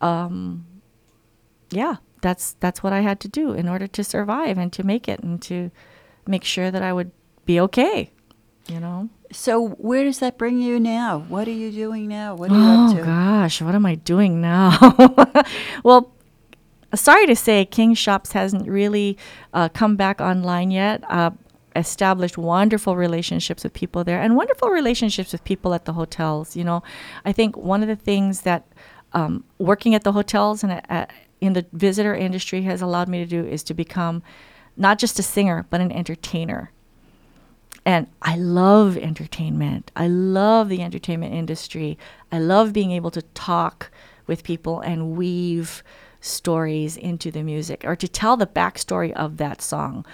Speaker 2: um, yeah, that's that's what I had to do in order to survive and to make it and to make sure that I would be okay. You know.
Speaker 1: So where does that bring you now? What are you doing now? What are you
Speaker 2: Oh
Speaker 1: up to?
Speaker 2: gosh, what am I doing now? well, sorry to say, King Shops hasn't really uh, come back online yet. Uh, established wonderful relationships with people there and wonderful relationships with people at the hotels. You know, I think one of the things that um, working at the hotels and in the visitor industry has allowed me to do is to become not just a singer, but an entertainer and I love entertainment. I love the entertainment industry. I love being able to talk with people and weave stories into the music or to tell the backstory of that song,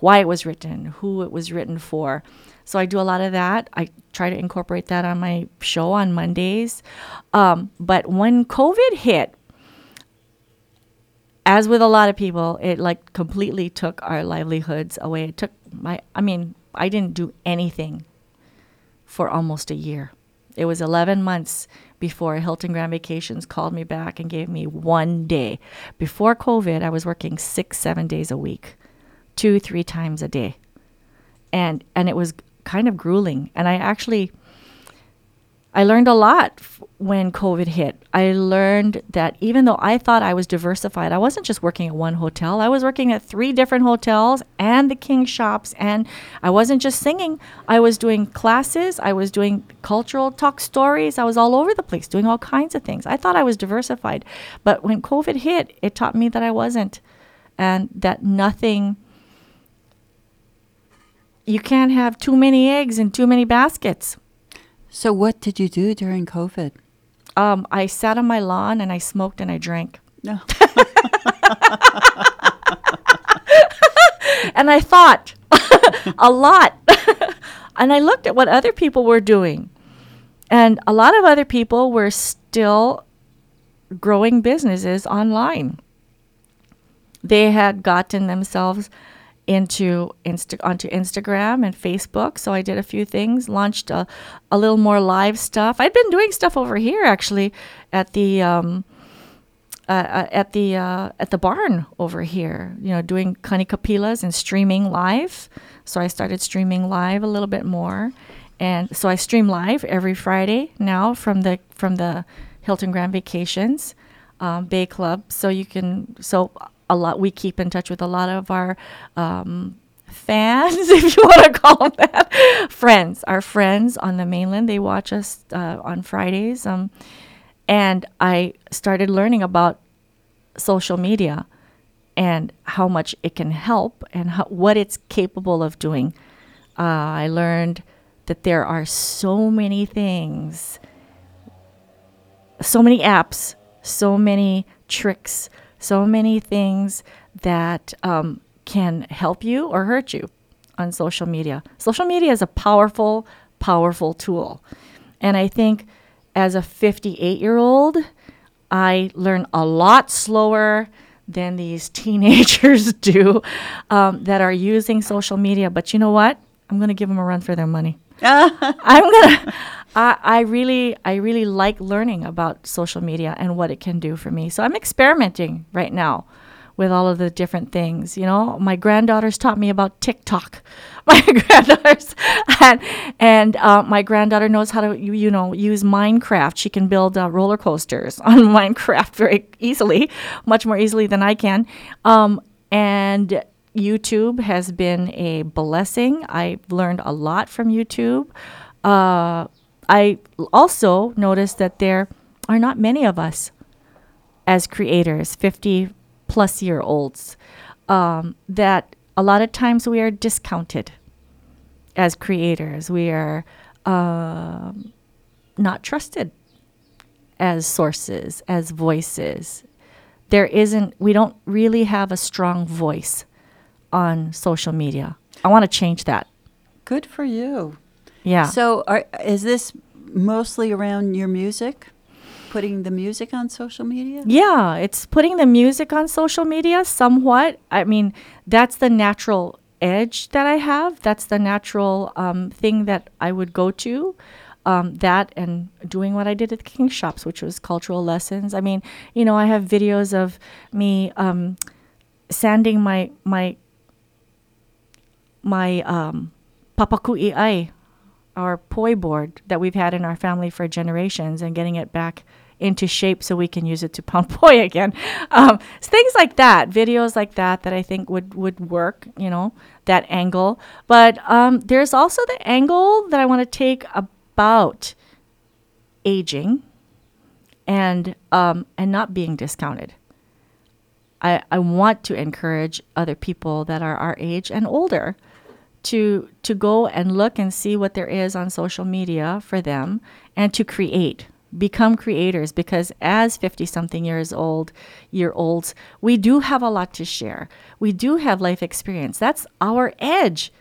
Speaker 2: why it was written, who it was written for. So I do a lot of that. I try to incorporate that on my show on Mondays. Um, but when COVID hit, as with a lot of people, it like completely took our livelihoods away. It took my, I mean, I didn't do anything for almost a year. It was 11 months before Hilton Grand Vacations called me back and gave me one day. Before COVID, I was working six, seven days a week, two, three times a day. And, and it was kind of grueling. And I actually, I learned a lot f- when COVID hit. I learned that even though I thought I was diversified, I wasn't just working at one hotel. I was working at three different hotels and the King shops. And I wasn't just singing, I was doing classes, I was doing cultural talk stories. I was all over the place doing all kinds of things. I thought I was diversified. But when COVID hit, it taught me that I wasn't and that nothing. You can't have too many eggs in too many baskets.
Speaker 1: So, what did you do during COVID?
Speaker 2: Um, I sat on my lawn and I smoked and I drank.
Speaker 1: No.
Speaker 2: And I thought a lot. and I looked at what other people were doing. And a lot of other people were still growing businesses online. They had gotten themselves into Insta- onto Instagram and Facebook. So I did a few things, launched a, a little more live stuff. I'd been doing stuff over here actually at the um, uh, uh, at the uh, at the barn over here. You know, doing kanikapilas and streaming live. So I started streaming live a little bit more, and so I stream live every Friday now from the from the Hilton Grand Vacations um, Bay Club. So you can so a lot. We keep in touch with a lot of our. Um, fans, if you want to call them that, friends, our friends on the mainland. They watch us uh, on Fridays. Um, and I started learning about social media and how much it can help and how, what it's capable of doing. Uh, I learned that there are so many things, so many apps, so many tricks, so many things that um, can help you or hurt you on social media. Social media is a powerful, powerful tool. And I think as a 58 year old, I learn a lot slower than these teenagers do um, that are using social media. But you know what? I'm going to give them a run for their money. I'm gonna. I, I really, I really like learning about social media and what it can do for me. So I'm experimenting right now with all of the different things. You know, my granddaughters taught me about TikTok. My granddaughters, and, and uh, my granddaughter knows how to, you, you know, use Minecraft. She can build uh, roller coasters on Minecraft very easily, much more easily than I can. Um, and YouTube has been a blessing. I've learned a lot from YouTube. Uh, I also noticed that there are not many of us as creators, 50 plus year olds, um, that a lot of times we are discounted as creators. We are um not trusted as sources, as voices. There isn't, we don't really have a strong voice on social media. I want to change that.
Speaker 1: Good for you.
Speaker 2: Yeah.
Speaker 1: So, are, is this mostly around your music? Putting the music on social media?
Speaker 2: Yeah, it's putting the music on social media somewhat. I mean, that's the natural edge that I have. That's the natural um, thing that I would go to. Um, that and doing what I did at the King Shops, which was cultural lessons. I mean, you know, I have videos of me um, sanding my my my um, papakui ai, our poi board that we've had in our family for generations, and getting it back into shape so we can use it to pound poi again. Um, things like that, videos like that, that I think would would work. You know, that angle. But um, there's also the angle that I want to take about aging and um, and not being discounted. I, I want to encourage other people that are our age and older to to go and look and see what there is on social media for them and to create. Become creators because as 50 something years old year olds we do have a lot to share. We do have life experience. That's our edge.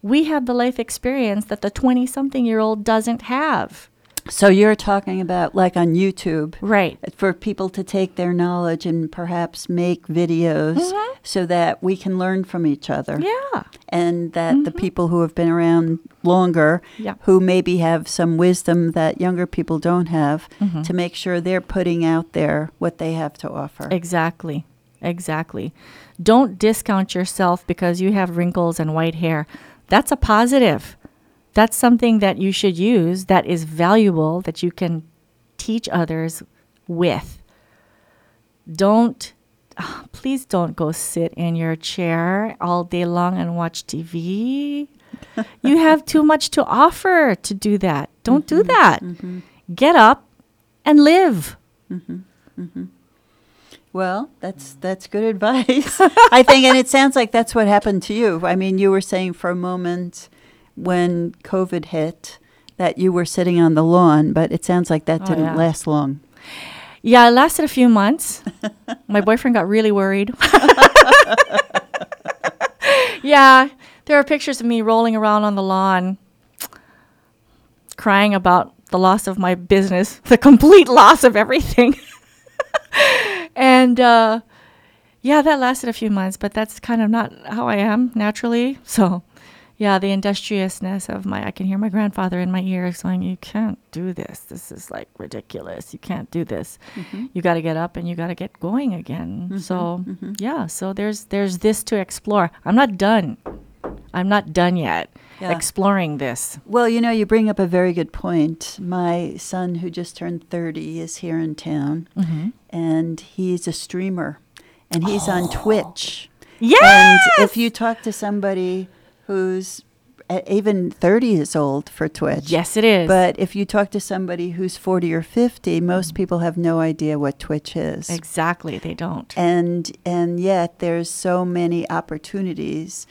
Speaker 2: We have the life experience that the 20 something year old doesn't have
Speaker 1: So, you're talking about like on YouTube
Speaker 2: right
Speaker 1: for people to take their knowledge and perhaps make videos mm-hmm. so that we can learn from each other.
Speaker 2: yeah
Speaker 1: And that the mm-hmm. people who have been around longer,
Speaker 2: Yeah.
Speaker 1: who maybe have some wisdom that younger people don't have, mm-hmm. to make sure they're putting out there what they have to offer.
Speaker 2: Exactly. Exactly. Don't discount yourself because you have wrinkles and white hair. That's a positive. That's something that you should use that is valuable that you can teach others with. Don't ah, please don't go sit in your chair all day long and watch TV. you have too much to offer to do that. Don't do mm-hmm. that. Mm-hmm. Get up and live. Mm-hmm.
Speaker 1: Well, that's that's good advice. I think, and it sounds like that's what happened to you. I mean, you were saying for a moment when COVID hit that you were sitting on the lawn, but it sounds like that
Speaker 2: Oh,
Speaker 1: didn't
Speaker 2: yeah.
Speaker 1: last long.
Speaker 2: Yeah, it lasted a few months. My boyfriend got really worried. yeah, there are pictures of me rolling around on the lawn, crying about the loss of my business, the complete loss of everything. and uh, yeah, that lasted a few months, but that's kind of not how I am naturally. So, yeah, the industriousness of my, I can hear my grandfather in my ear saying, You can't do this. This is like ridiculous. You can't do this. Mm-hmm. You got to get up and you got to get going again. Mm-hmm, so, mm-hmm. yeah, so there's, there's this to explore. I'm not done. I'm not done yet
Speaker 1: Yeah.
Speaker 2: exploring this.
Speaker 1: Well, you know, you bring up a very good point. My son, who just turned 30, is here in town, and he's a streamer, and he's on oh. Twitch.
Speaker 2: Yes!
Speaker 1: And if you talk to somebody who's even 30 years old for Twitch.
Speaker 2: Yes, it is.
Speaker 1: But if you talk to somebody who's 40 or 50, most people have no idea what Twitch is.
Speaker 2: exactly, they don't.
Speaker 1: And and yet there's so many opportunities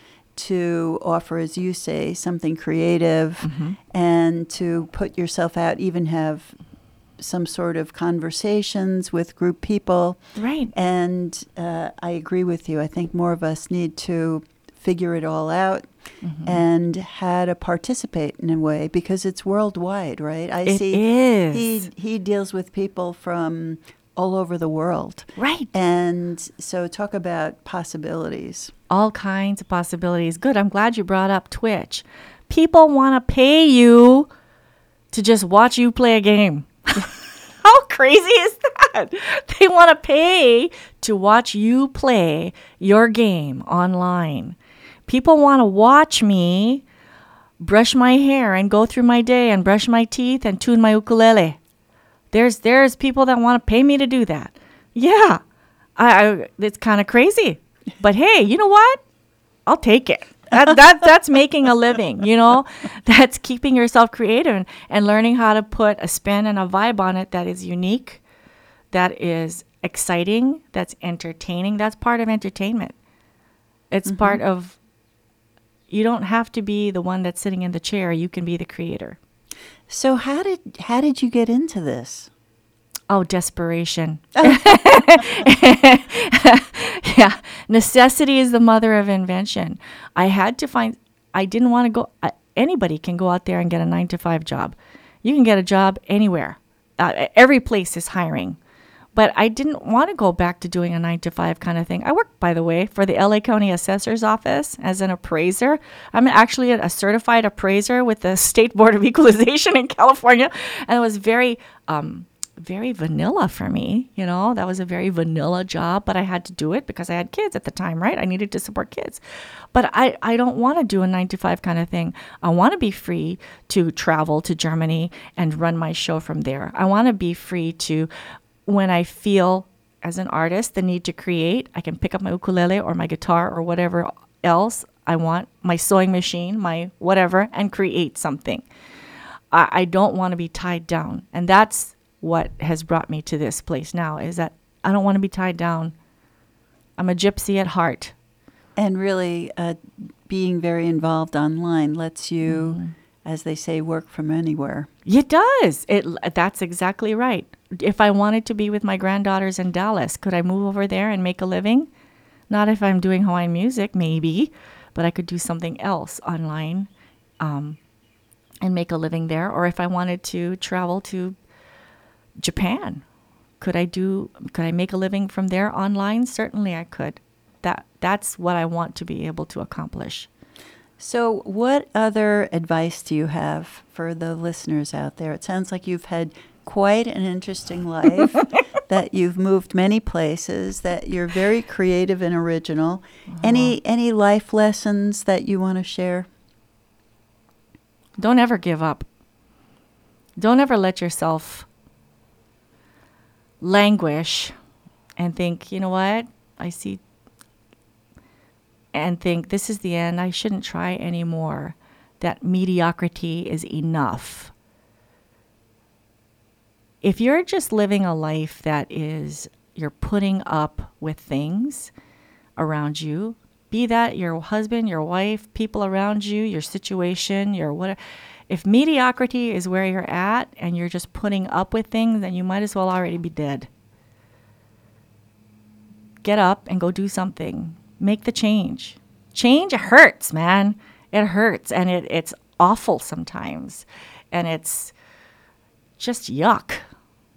Speaker 1: to offer as you say something creative
Speaker 2: Mm-hmm.
Speaker 1: and to put yourself out even have some sort of conversations with group people
Speaker 2: Right.
Speaker 1: and uh, I agree with you. I think more of us need to figure it all out
Speaker 2: Mm-hmm.
Speaker 1: and how to participate in a way because it's worldwide, right? I
Speaker 2: It
Speaker 1: see
Speaker 2: is.
Speaker 1: he he deals with people from all over the world.
Speaker 2: Right.
Speaker 1: And so talk about possibilities.
Speaker 2: all kinds of possibilities. Good. I'm glad you brought up Twitch. People want to pay you to just watch you play a game. How crazy is that? They want to pay to watch you play your game online. People want to watch me brush my hair and go through my day and brush my teeth and tune my ukulele. There's there's people that want to pay me to do that. Yeah, I, I it's kind of crazy, but hey, you know what? I'll take it. That, that that's making a living. You know, that's keeping yourself creative and, and learning how to put a spin and a vibe on it that is unique, that is exciting, that's entertaining. That's part of entertainment. It's mm-hmm. part of. You don't have to be the one that's sitting in the chair. You can be the creator.
Speaker 1: So how did how did you get into this?
Speaker 2: Oh, desperation. yeah. Necessity is the mother of invention. I had to find, I didn't want to go, uh, anybody can go out there and get a nine to five job. You can get a job anywhere. Uh, every place is hiring. But I didn't want to go back to doing a nine to five kind of thing. I worked, by the way, for the LA County Assessor's Office as an appraiser. I'm actually a certified appraiser with the State Board of Equalization in California. And it was very, um, very vanilla for me. You know, that was a very vanilla job, but I had to do it because I had kids at the time, right? I needed to support kids. But I, I don't want to do a nine to five kind of thing. I want to be free to travel to Germany and run my show from there. I want to be free to, when I feel as an artist the need to create, I can pick up my ukulele or my guitar or whatever else I want, my sewing machine, my whatever, and create something. I, I don't want to be tied down. And that's what has brought me to this place now is that I don't want to be tied down. I'm a gypsy at heart.
Speaker 1: And really, uh, being very involved online lets you, as they say, work from anywhere.
Speaker 2: It does. It that's exactly right. If I wanted to be with my granddaughters in Dallas, could I move over there and make a living? Not if I'm doing Hawaiian music, maybe, but I could do something else online um, and make a living there. Or if I wanted to travel to Japan, could I do? Could I make a living from there online? Certainly, I could. That that's what I want to be able to accomplish.
Speaker 1: So, what other advice do you have for the listeners out there? It sounds like you've had quite an interesting life, that you've moved many places, that you're very creative and original. Uh-huh. Any any life lessons that you want to share?
Speaker 2: Don't ever give up. Don't ever let yourself languish and think, you know what? I see and think this is the end. I shouldn't try anymore. That mediocrity is enough. If you're just living a life that is you're putting up with things around you, be that your husband, your wife, people around you, your situation, your whatever. If mediocrity is where you're at and you're just putting up with things, then you might as well already be dead. Get up and go do something. Make the change. Change hurts, man. It hurts and it, it's awful sometimes. And it's just yuck.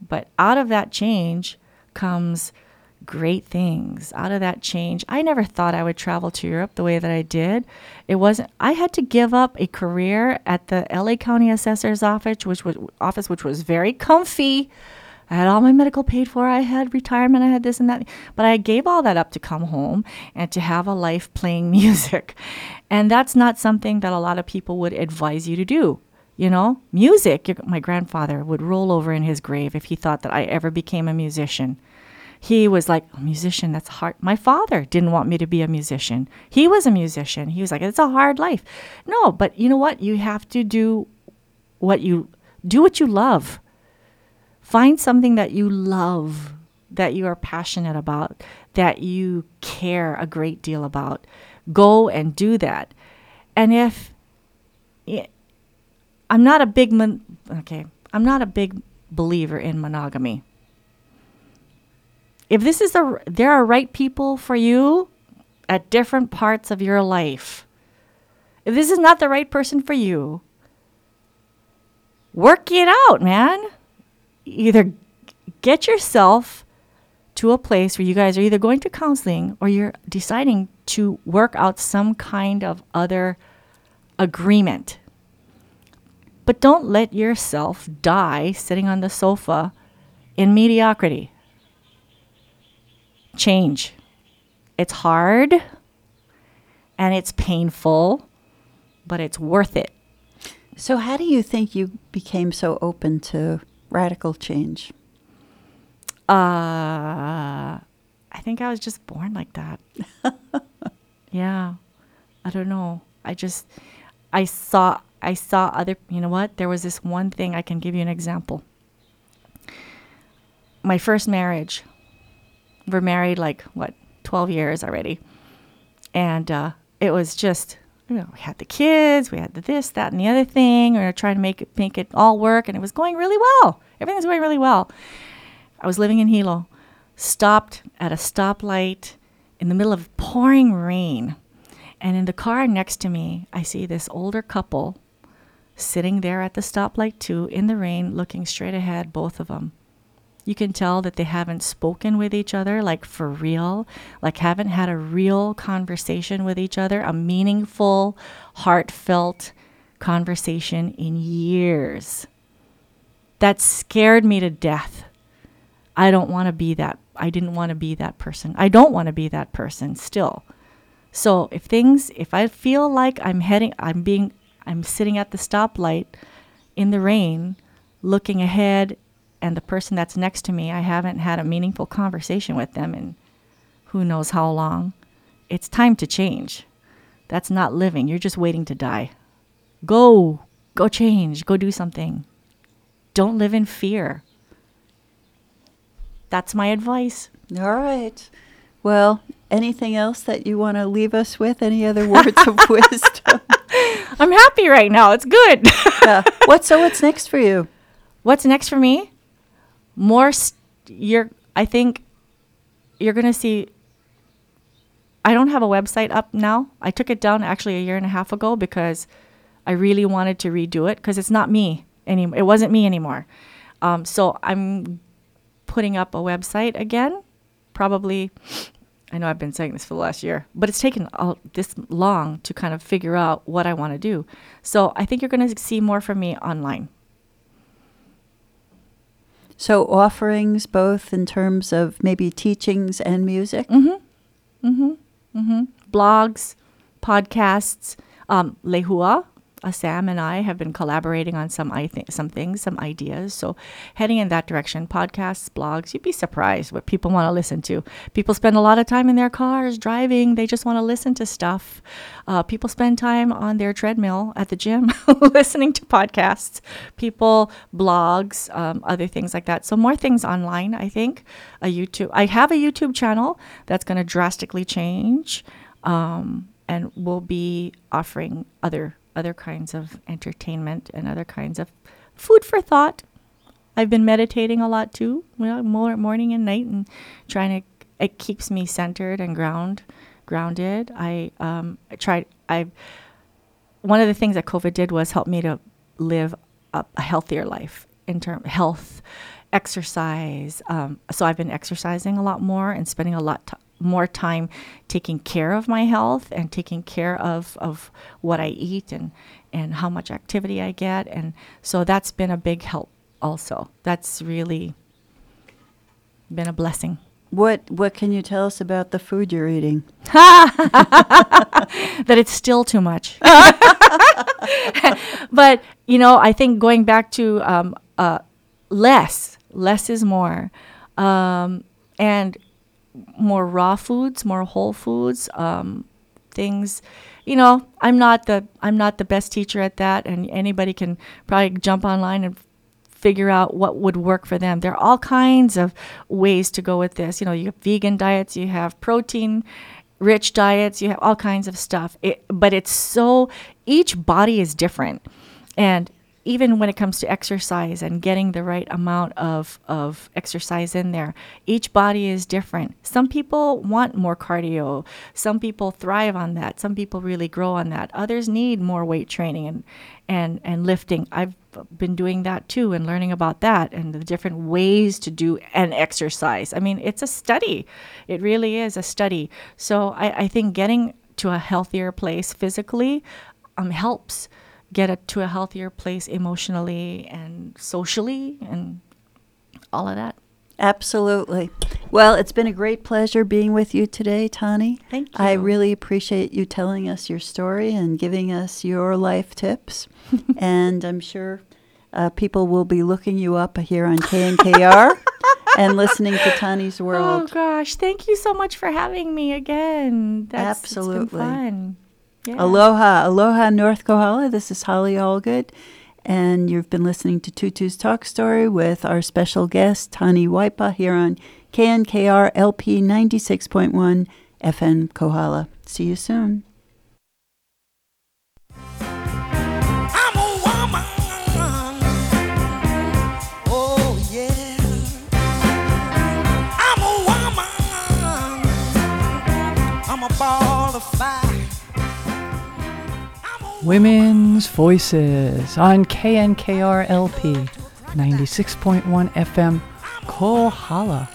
Speaker 2: But out of that change comes great things out of that change. I never thought I would travel to Europe the way that I did. It wasn't I had to give up a career at the LA County Assessor's office which was office which was very comfy. I had all my medical paid for. I had retirement. I had this and that. But I gave all that up to come home and to have a life playing music. And that's not something that a lot of people would advise you to do. You know, music, my grandfather would roll over in his grave if he thought that I ever became a musician he was like, a musician, that's hard. My father didn't want me to be a musician. He was a musician. He was like, it's a hard life. No, but you know what? You have to do what you do what you love. Find something that you love, that you are passionate about, that you care a great deal about. Go and do that. And if I'm not a big mon- okay, I'm not a big believer in monogamy if this is the there are right people for you at different parts of your life. If this is not the right person for you, work it out, man. Either get yourself to a place where you guys are either going to counseling or you're deciding to work out some kind of other agreement. But don't let yourself die sitting on the sofa in mediocrity change. It's hard and it's painful, but it's worth it.
Speaker 1: So, how do you think you became so open to radical change?
Speaker 2: Uh, I think I was just born like that. yeah. I don't know. I just, I saw, I saw other, you know what? There was this one thing I can give you an example. My first marriage, we're married like what 12 years already. And uh, it was just you know we had the kids we had the this that and the other thing. We were trying to make it make it all work and it was going really well. Everything was going really well. I was living in hilo stopped at a stoplight in the middle of pouring rain. And in the car next to me i see this older couple sitting there at the stoplight too in the rain looking straight ahead both of them you can tell that they haven't spoken with each other, like for real, like haven't had a real conversation with each other, a meaningful, heartfelt conversation in years. That scared me to death. I don't want to be that. I didn't want to be that person. I don't want to be that person still. So if things, if I feel like I'm heading, I'm being, I'm sitting at the stoplight in the rain, looking ahead and the person that's next to me, I haven't had a meaningful conversation with them in who knows how long. It's time to change. That's not living. You're just waiting to die. Go, go change, go do something. Don't live in fear. That's my advice.
Speaker 1: All right. Well, anything else that you want to leave us with? Any other words of wisdom?
Speaker 2: I'm happy right now. It's good.
Speaker 1: yeah. What so what's next for you?
Speaker 2: What's next for me? more st- you're i think you're going to see i don't have a website up now i took it down actually a year and a half ago because i really wanted to redo it because it's not me anymore it wasn't me anymore um, so i'm putting up a website again probably i know i've been saying this for the last year but it's taken all, this long to kind of figure out what i want to do so i think you're going to see more from me online
Speaker 1: so offerings both in terms of maybe teachings and music?
Speaker 2: Mm-hmm. Mm-hmm. Mm-hmm. Blogs, podcasts, um, Lehua, uh, Sam and I have been collaborating on some I think some things, some ideas. So heading in that direction, podcasts, blogs. You'd be surprised what people want to listen to. People spend a lot of time in their cars driving. They just want to listen to stuff. Uh, people spend time on their treadmill at the gym listening to podcasts. People blogs, um, other things like that. So more things online. I think a YouTube. I have a YouTube channel that's going to drastically change. Um, and we'll be offering other other kinds of entertainment and other kinds of food for thought. I've been meditating a lot too, more morning and night, and trying to. It keeps me centered and ground, grounded. I um, I tried. I one of the things that COVID did was help me to live a, a healthier life in term health, exercise. Um, so I've been exercising a lot more and spending a lot t- more time taking care of my health and taking care of, of what I eat and, and how much activity I get. And so that's been a big help also. That's really been a blessing.
Speaker 1: What what can you tell us about the food you're eating?
Speaker 2: that it's still too much. but you know, I think going back to um, uh, less, less is more, um, and more raw foods, more whole foods, um, things. You know, I'm not the I'm not the best teacher at that, and anybody can probably jump online and figure out what would work for them. There are all kinds of ways to go with this. You know, you have vegan diets, you have protein rich diets, you have all kinds of stuff. It, but it's so each body is different, and even when it comes to exercise and getting the right amount of, of exercise in there, each body is different. Some people want more cardio. Some people thrive on that. Some people really grow on that. Others need more weight training and, and, and lifting. I've been doing that too and learning about that and the different ways to do an exercise. I mean, it's a study. It really is a study. So I, I think getting to a healthier place physically um, helps get it to a healthier place emotionally and socially and all of that.
Speaker 1: Absolutely. Well, it's been a great pleasure being with you today, Tani.
Speaker 2: Thank you.
Speaker 1: I really appreciate you telling us your story and giving us your life tips. and I'm sure uh, people will be looking you up here on KNKR and listening to Tani's World.
Speaker 2: Oh gosh, thank you so much for having me again. That's, it's been
Speaker 1: Absolutely.
Speaker 2: fun. Yeah.
Speaker 1: Aloha, aloha, North Kohala. This is Holly Allgood, and you've been listening to Tutu's Talk Story with our special guest Tani Waipa here on KNKR LP 96.1 FM Kohala. See you soon.
Speaker 6: I'm a woman. Oh yeah. I'm a woman. I'm a ball of fire.
Speaker 4: Women's Voices on KNKR LP 96.1 FM Kohala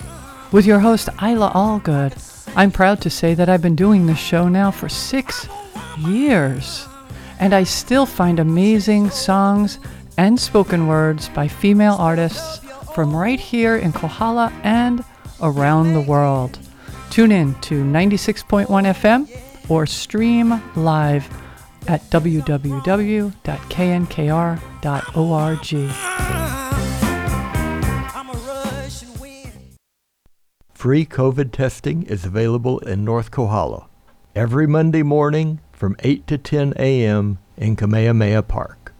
Speaker 4: with your host Isla Allgood. I'm proud to say that I've been doing this show now for six years, and I still find amazing songs and spoken words by female artists from right here in Kohala and around the world. Tune in to 96.1 FM or stream live at www.knkr.org.
Speaker 3: Free COVID testing is available in North Kohala every Monday morning from 8 to 10 a.m. in Kamehameha Park.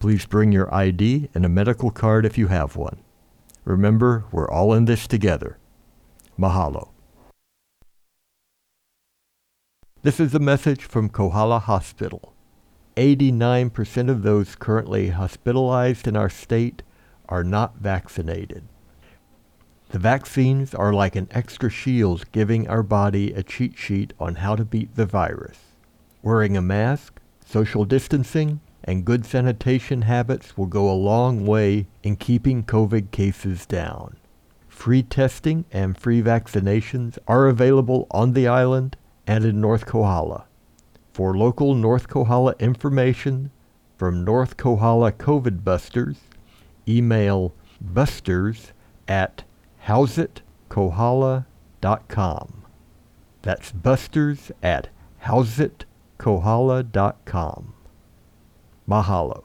Speaker 3: Please bring your ID and a medical card if you have one. Remember, we're all in this together. Mahalo. This is a message from Kohala Hospital. 89% of those currently hospitalized in our state are not vaccinated. The vaccines are like an extra shield giving our body a cheat sheet on how to beat the virus. Wearing a mask, social distancing, and good sanitation habits will go a long way in keeping COVID cases down. Free testing and free vaccinations are available on the island and in North Kohala. For local North Kohala information from North Kohala COVID Busters, email busters at housitkohala.com. That's busters at housitkohala.com. Mahalo.